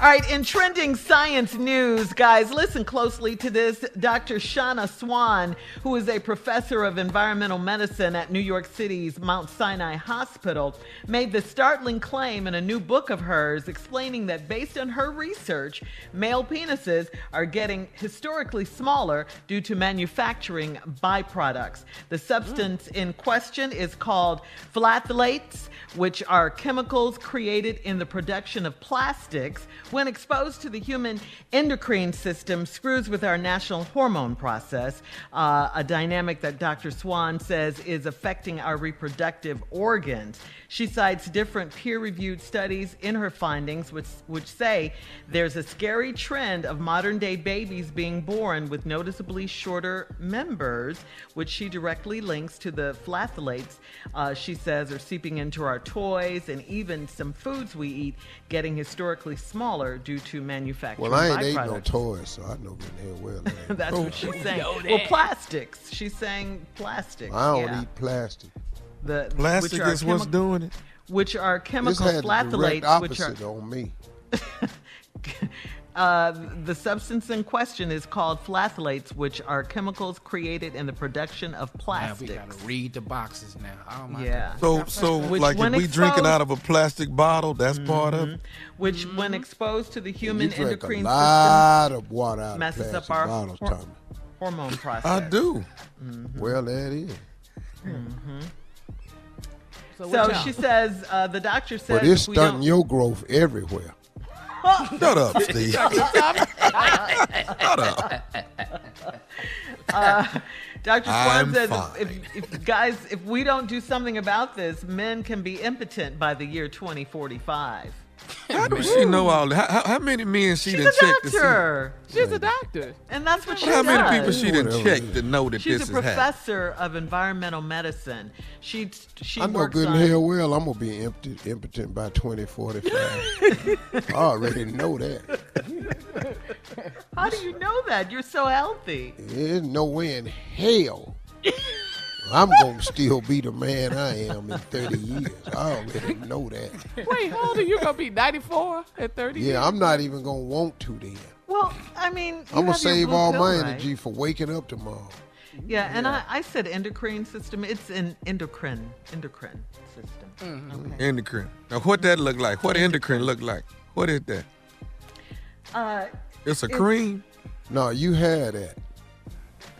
All right, in trending science news, guys, listen closely to this. Dr. Shanna Swan, who is a professor of environmental medicine at New York City's Mount Sinai Hospital, made the startling claim in a new book of hers explaining that based on her research, male penises are getting historically smaller due to manufacturing byproducts. The substance in question is called phthalates, which are chemicals created in the production of plastics when exposed to the human endocrine system, screws with our national hormone process, uh, a dynamic that Dr. Swan says is affecting our reproductive organs. She cites different peer reviewed studies in her findings, which, which say there's a scary trend of modern day babies being born with noticeably shorter members, which she directly links to the phthalates, uh, she says, are seeping into our toys and even some foods we eat getting historically smaller due to manufacturing Well, I ain't ate no toys, so I know good and well. that That's true. what she's saying. Well, plastics. She's saying plastics. I don't yeah. eat plastic. The, Plastic which are is what's chemi- doing it. Which are This chemical had the direct phthalates, which are opposite on me. uh, the substance in question is called phthalates, which are chemicals created in the production of Now we gotta read the boxes now. Oh my Yeah. So, so Which like if we drinking out of a plastic bottle, that's part of it. Which, when exposed to the human you drink a endocrine lot of water out system, of messes plastic up our bottles, hor- hormone process. I do. Well, that is. So, what y'all- she says uh, the doctor says But it's if stunting your growth everywhere. Shut up, Steve. Uh, Dr. I'm Swan says if, if guys, if we don't do something about this, men can be impotent by the year 2045. How does she know all that? How, how many men she She's done a checked to see? doctor. She's a doctor. And that's what she does. How does. many people she done Whatever. checked to know that She's this a is happening? She's a professor of environmental medicine. She she I know works good and hell well I'm gonna be empty, impotent by 2045. I already know that. How do you know that? You're so healthy. There's no way in hell I'm gonna still be the man I am in 30 years. I already know that. Wait, how old are you gonna be? 94 at 30? Yeah, I'm not even gonna want to then. Well, I mean, you I'm gonna have save blue all pill, my right? energy for waking up tomorrow. Yeah, and I, I said endocrine system. It's an endocrine endocrine system. Mm-hmm. Okay. Endocrine. Now, what that look like? What endocrine look like? What is that? Uh, It's a It's- cream. No, you had that.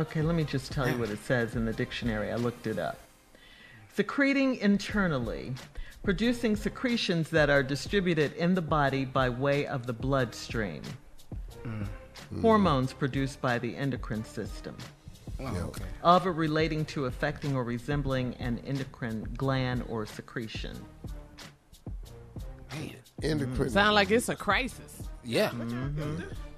Okay, let me just tell you what it says in the dictionary. I looked it up. Secreting internally, producing secretions that are distributed in the body by way of the bloodstream. Mm. Hormones produced by the endocrine system. Oh, okay. Of or relating to affecting or resembling an endocrine gland or secretion. Man. Endocrine. Sound like it's a crisis. Yeah. Mm-hmm. Mm-hmm.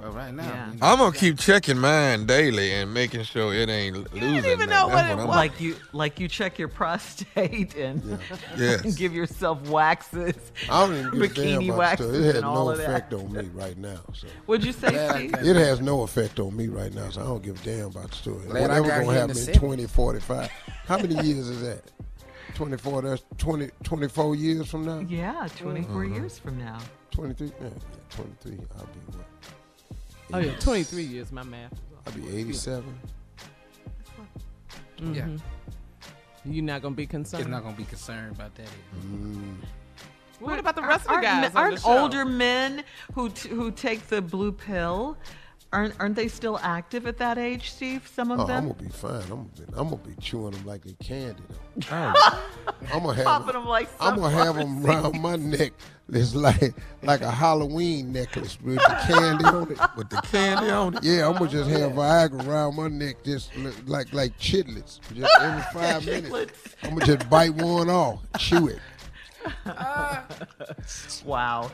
Well, right now. Yeah. you know, I'm gonna keep checking mine daily and making sure it ain't losing. You even nothing. know what That's it I'm- was. Like you, like you check your prostate and, Yes. and give yourself waxes, I don't even give a damn bikini about waxes, stuff. It has no of that. effect on me right now. So What'd you say, Steve? it has no effect on me right now. So I don't give a damn about the story. Glad Whatever gonna here in happen in 70s. 2045. How many years is that? 24. That's 20, 24 years from now. Yeah, 24 Mm-hmm. years from now. 23. Yeah, yeah, 23. I'll be what? Oh yeah, 23 years. My math. I'll be 87. Mm-hmm. yeah. You're not gonna be concerned. It's not gonna be concerned about that. either. what about the rest of the Aren't- guys? on Aren't show? older men who t- who take the blue pill? Aren't aren't they still active at that age, Steve? Some of Oh, I'm them gonna be fine. I'm gonna be, I'm gonna be chewing them like they candy though. Oh, I'm gonna have popping 'em- them like. I'm gonna have them sunflowers. around my neck. It's like like a Halloween necklace with the candy on it. with the candy on it. Yeah, I'm gonna just have Viagra around my neck, just like like Chiclets. Just every five minutes, I'm gonna just bite one off, chew it. Wow.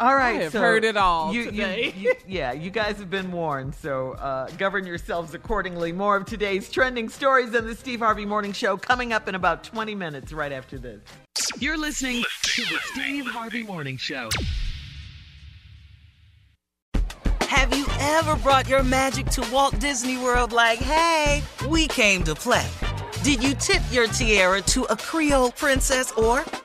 All right, have so heard it all you, you- today. you- yeah, you guys have been warned, so uh, govern yourselves accordingly. More of today's trending stories in the Steve Harvey Morning Show coming up in about 20 minutes, right after this. You're listening to the Steve Harvey Morning Show. Have you ever brought your magic to Walt Disney World like, hey, we came to play? Did you tip your tiara to a Creole princess or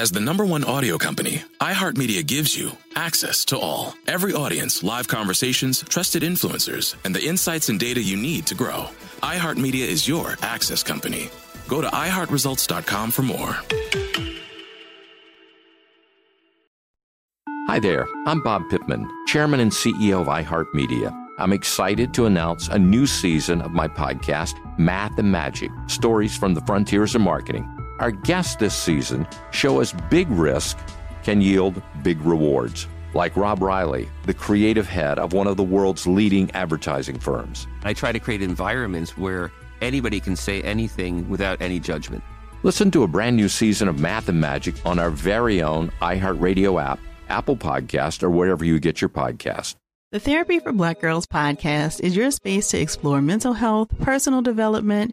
As the number one audio company, iHeartMedia gives you access to all. Every audience, live conversations, trusted influencers, and the insights and data you need to grow. iHeartMedia is your access company. Go to iHeartResults.com for more. Hi there, I'm Bob Pittman, Chairman and CEO of iHeartMedia. I'm excited to announce a new season of my podcast, Math and Magic Stories from the Frontiers of Marketing. Our guests this season show us big risk can yield big rewards, like Rob Reilly, the creative head of one of the world's leading advertising firms. I try to create environments where anybody can say anything without any judgment. Listen to a brand new season of Math and Magic on our very own iHeartRadio app, Apple Podcast, or wherever you get your podcast. The Therapy for Black Girls podcast is your space to explore mental health, personal development,